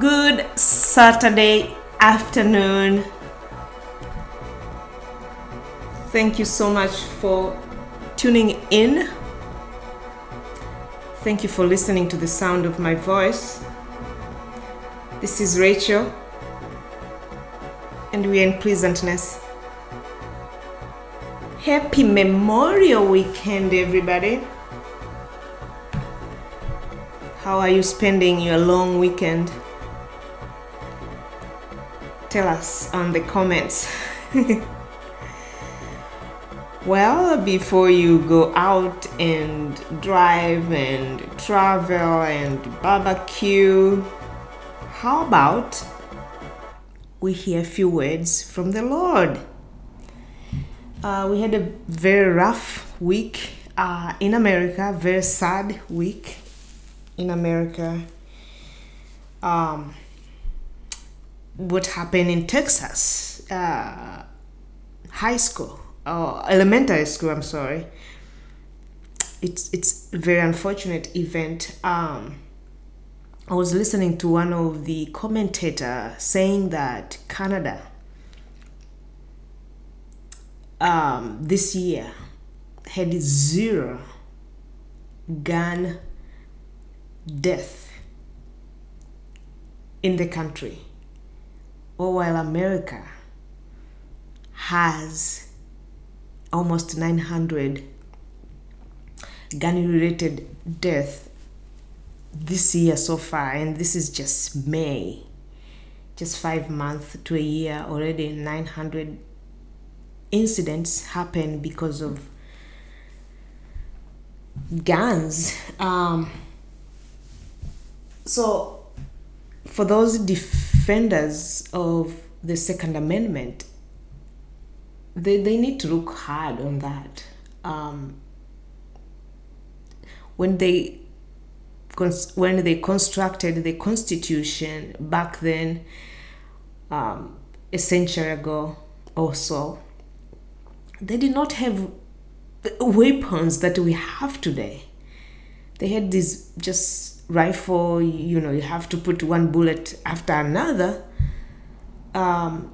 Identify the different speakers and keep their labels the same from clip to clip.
Speaker 1: Good Saturday afternoon. Thank you so much for tuning in. Thank you for listening to the sound of my voice. This is Rachel, and we are in pleasantness. Happy Memorial Weekend, everybody. How are you spending your long weekend? Tell us on the comments. well, before you go out and drive and travel and barbecue, how about we hear a few words from the Lord? Uh, we had a very rough week uh, in America, very sad week in America. Um, what happened in Texas, uh, high school or elementary school. I'm sorry. It's it's a very unfortunate event. Um, I was listening to one of the commentator saying that Canada um, this year had zero gun death in the country, while America has almost 900 gun related death this year so far, and this is just May, just five months to a year already, 900 incidents happen because of guns. Um, so, for those defenders of the Second Amendment, they, they need to look hard on that. Um, when they when they constructed the Constitution back then, um, a century ago or so, they did not have weapons that we have today. They had these just rifle, you know, you have to put one bullet after another. Um,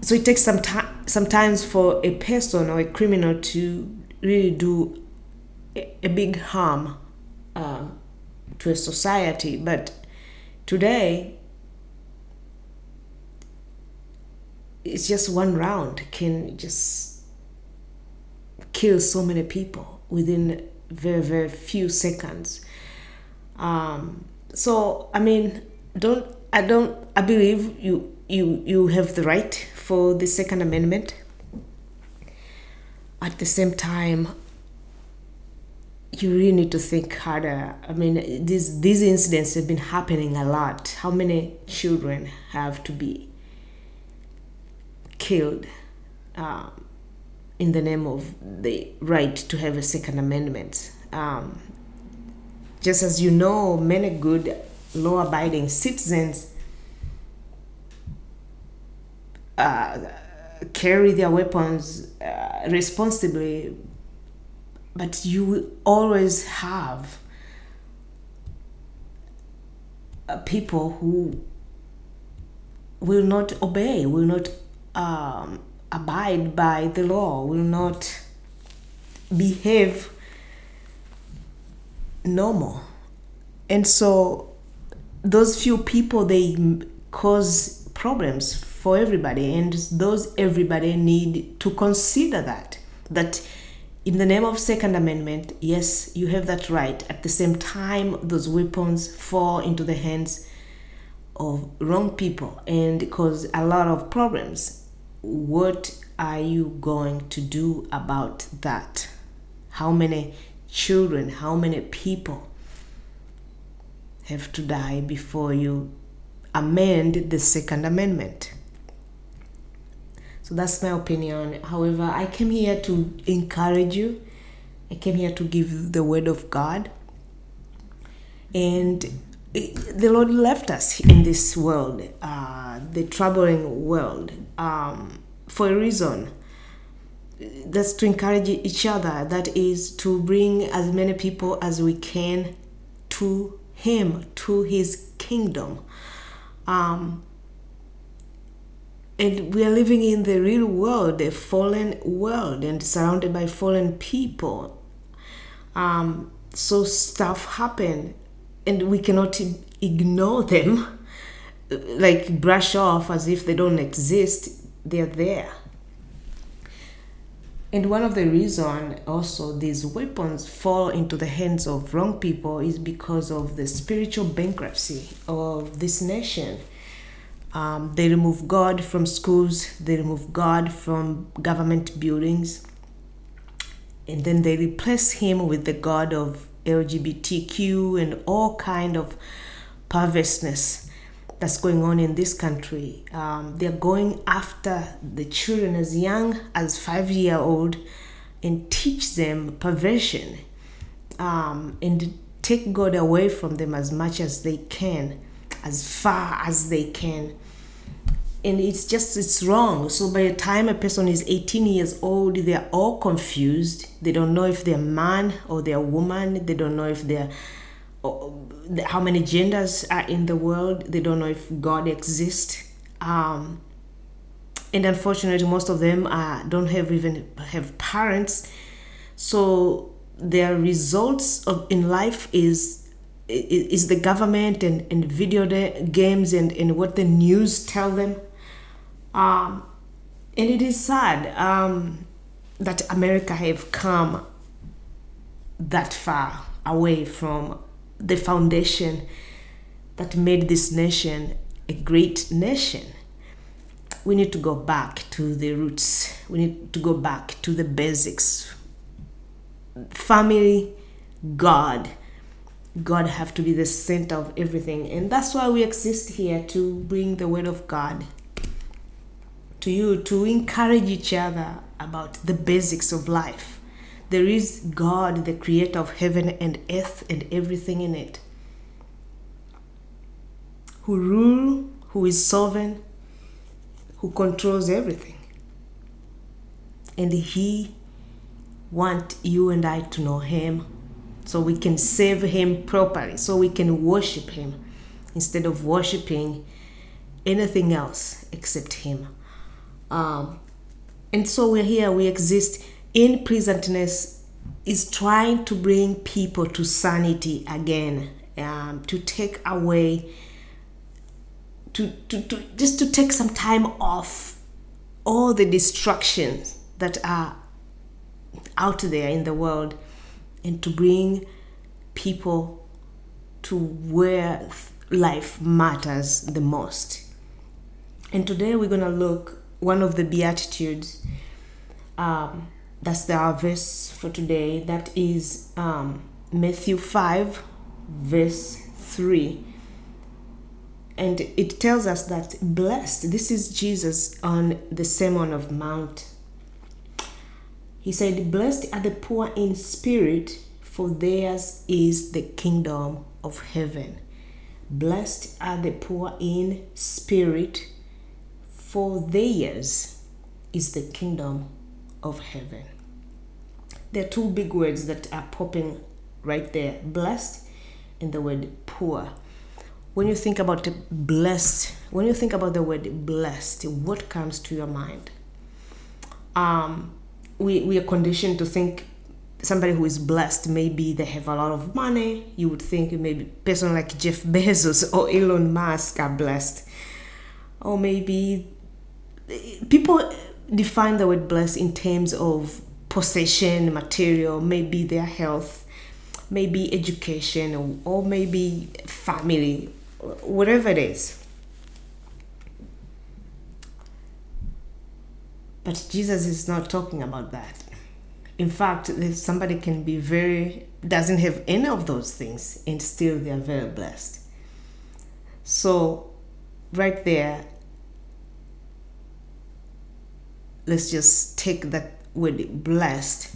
Speaker 1: so it takes some time sometimes for a person or a criminal to really do a, a big harm uh, to a society. But today, it's just one round can just kill so many people within very very few seconds. Um, so I mean, don't I don't I believe you you you have the right for the Second Amendment. At the same time, you really need to think harder. I mean, these these incidents have been happening a lot. How many children have to be killed um, in the name of the right to have a Second Amendment? Um, just as you know, many good law-abiding citizens uh, carry their weapons uh, responsibly but you will always have uh, people who will not obey, will not um, abide by the law, will not behave normal. And so those few people they cause problems for everybody. And those everybody need to consider that that in the name of second amendment yes you have that right. At the same time those weapons fall into the hands of wrong people and cause a lot of problems. What are you going to do about that? How many children how many people have to die before you amend the second amendment so that's my opinion. However, I came here to encourage you. I came here to give the word of God. And the Lord left us in this world, uh, the troubling world, um, for a reason. That's to encourage each other. That is to bring as many people as we can to Him, to His kingdom. Um, and we are living in the real world, a fallen world, and surrounded by fallen people. Um, so stuff happen, and we cannot ignore them, like brush off as if they don't exist. They're there. And one of the reason also these weapons fall into the hands of wrong people is because of the spiritual bankruptcy of this nation. Um, they remove God from schools, they remove God from government buildings, and then they replace him with the God of LGBTQ and all kind of perverseness that's going on in this country. Um, they're going after the children as young as five year old and teach them perversion um, and take God away from them as much as they can, as far as they can. And it's just, it's wrong. So by the time a person is 18 years old, they're all confused. They don't know if they're man or they're woman. They don't know if they're how many genders are in the world. They don't know if God exists. Um, and unfortunately, most of them don't have even have parents. So their results of in life is is the government and, and video games and, and what the news tell them. Um, and it is sad um, that America have come that far away from the foundation that made this nation a great nation. We need to go back to the roots. We need to go back to the basics. Family, God. God have to be the center of everything. And that's why we exist here to bring the word of God to you, to encourage each other about the basics of life there is God, the creator of heaven and earth and everything in it, who rule, who is sovereign, who controls everything. And he want you and I to know him so we can serve him properly, so we can worship him instead of worshiping anything else except him. Um, and so we're here, we exist in presentness is trying to bring people to sanity again, um, to take away, to, to, to just to take some time off all the distractions that are out there in the world and to bring people to where life matters the most. And today we're going to look one of the beatitudes um, that's the our verse for today. That is um, Matthew 5, verse 3. And it tells us that blessed, this is Jesus on the Sermon of Mount. He said, Blessed are the poor in spirit, for theirs is the kingdom of heaven. Blessed are the poor in spirit, for theirs is the kingdom of heaven. There are two big words that are popping right there blessed and the word poor. When you think about blessed, when you think about the word blessed, what comes to your mind? Um, we, we are conditioned to think somebody who is blessed maybe they have a lot of money you would think maybe person like jeff bezos or elon musk are blessed or maybe people define the word blessed in terms of possession, material, maybe their health, maybe education, or, or maybe family, whatever it is. But Jesus is not talking about that. In fact, somebody can be very, doesn't have any of those things and still they are very blessed. So, right there, let's just take that word blessed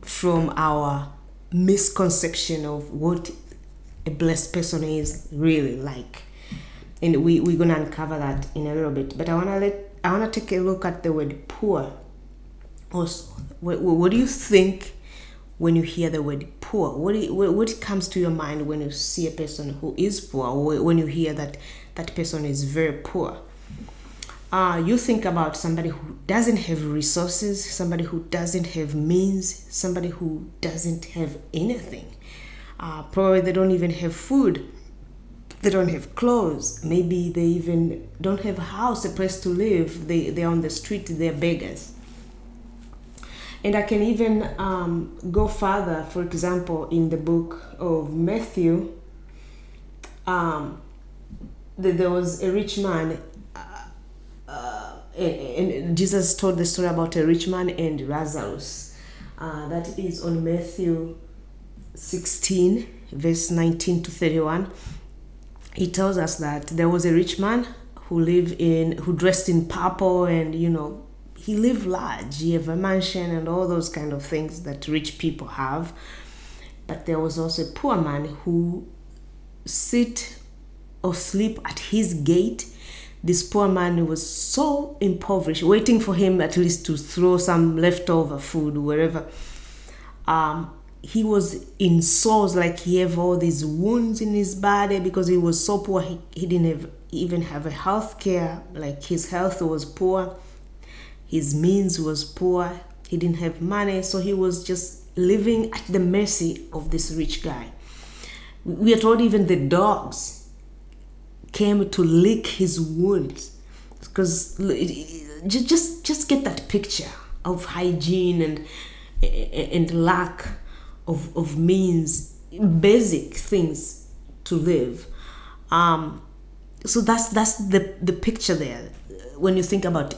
Speaker 1: from our misconception of what a blessed person is really like. And we, we're gonna uncover that in a little bit. But i want to let i want to take a look at the word poor. Also what, what do you think when you hear the word poor? What, you, what comes to your mind when you see a person who is poor or when you hear that that person is very poor. Uh, you think about somebody who doesn't have resources, somebody who doesn't have means, somebody who doesn't have anything. Uh, probably they don't even have food, they don't have clothes, maybe they even don't have a house, a place to live. They, they're on the street, they're beggars. And I can even um, go further, for example, in the book of Matthew, um, there was a rich man and Jesus told the story about a rich man and Lazarus. Uh, that is on Matthew 16, verse 19 to 31. He tells us that there was a rich man who lived in, who dressed in purple and, you know, he lived large. He had a mansion and all those kind of things that rich people have. But there was also a poor man who sit or sleep at his gate this poor man who was so impoverished, waiting for him at least to throw some leftover food wherever. Um, he was in sores, like he had all these wounds in his body because he was so poor. He, he didn't have, even have a health care, like his health was poor, his means was poor, he didn't have money, so he was just living at the mercy of this rich guy. We are told even the dogs came to lick his wounds. Because just just get that picture of hygiene and and lack of, of means basic things to live. Um, so that's that's the the picture there when you think about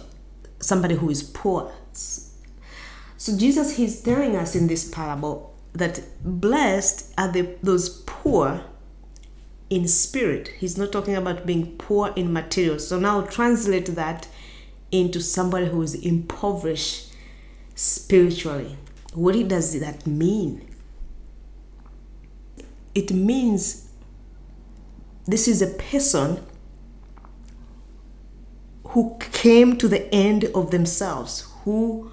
Speaker 1: somebody who is poor. So jesus he's telling us in this parable that blessed are the those poor in spirit. He's not talking about being poor in material. So now translate that into somebody who is impoverished spiritually. What does that mean? It means this is a person who came to the end of themselves, who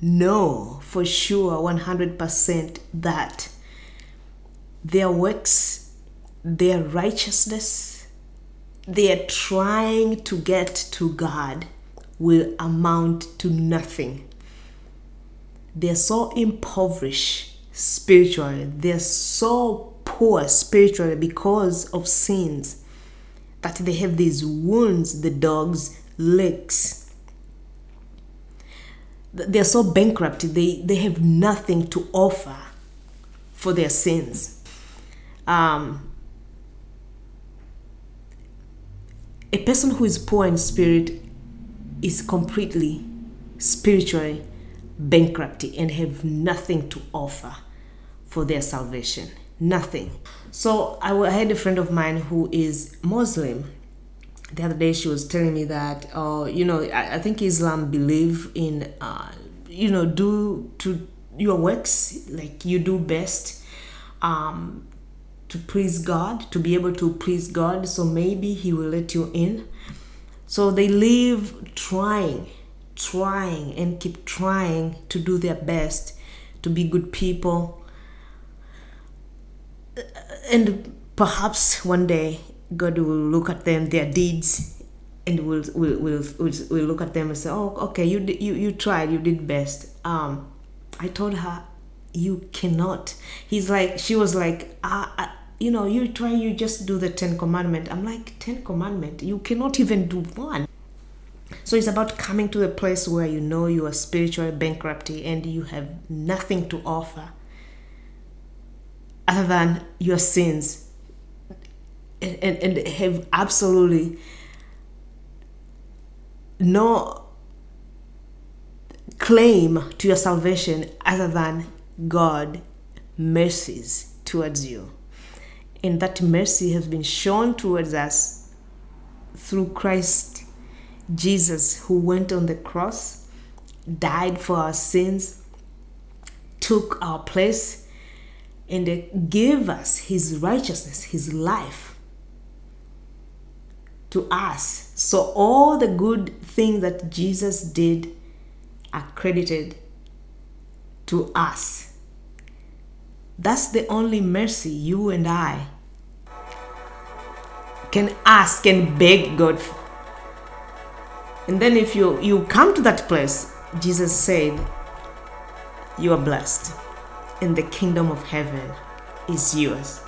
Speaker 1: know for sure 100% that their works their righteousness, their trying to get to God will amount to nothing. They're so impoverished spiritually, they're so poor spiritually because of sins that they have these wounds the dogs licks. They're so bankrupt, they, they have nothing to offer for their sins. Um, a person who is poor in spirit is completely spiritually bankrupt and have nothing to offer for their salvation. Nothing. So i had a friend of mine who is muslim. The other day she was telling me that uh, you know I, I think islam believe in uh, you know do to your works like you do best. Um, to please God, to be able to please God. So maybe He will let you in. So they live trying, trying, and keep trying to do their best to be good people. And perhaps one day God will look at them, their deeds, and will will will will look at them and say, "Oh, okay, you you you tried, you did best." Um, I told her, "You cannot." He's like, she was like, ah, I, you know, you try, you just do the Ten Commandment. I'm like, Ten Commandment? You cannot even do one. So it's about coming to a place where you know you are spiritual bankruptcy and you have nothing to offer other than your sins and, and, and have absolutely no claim to your salvation other than God mercies towards you and that mercy has been shown towards us through Christ Jesus, who went on the cross, died for our sins, took our place, and gave us his righteousness, his life to us. So, all the good things that Jesus did are credited to us. That's the only mercy you and I can ask and beg God for. And then if you you come to that place, Jesus said, you are blessed and the kingdom of heaven is yours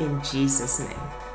Speaker 1: in Jesus name.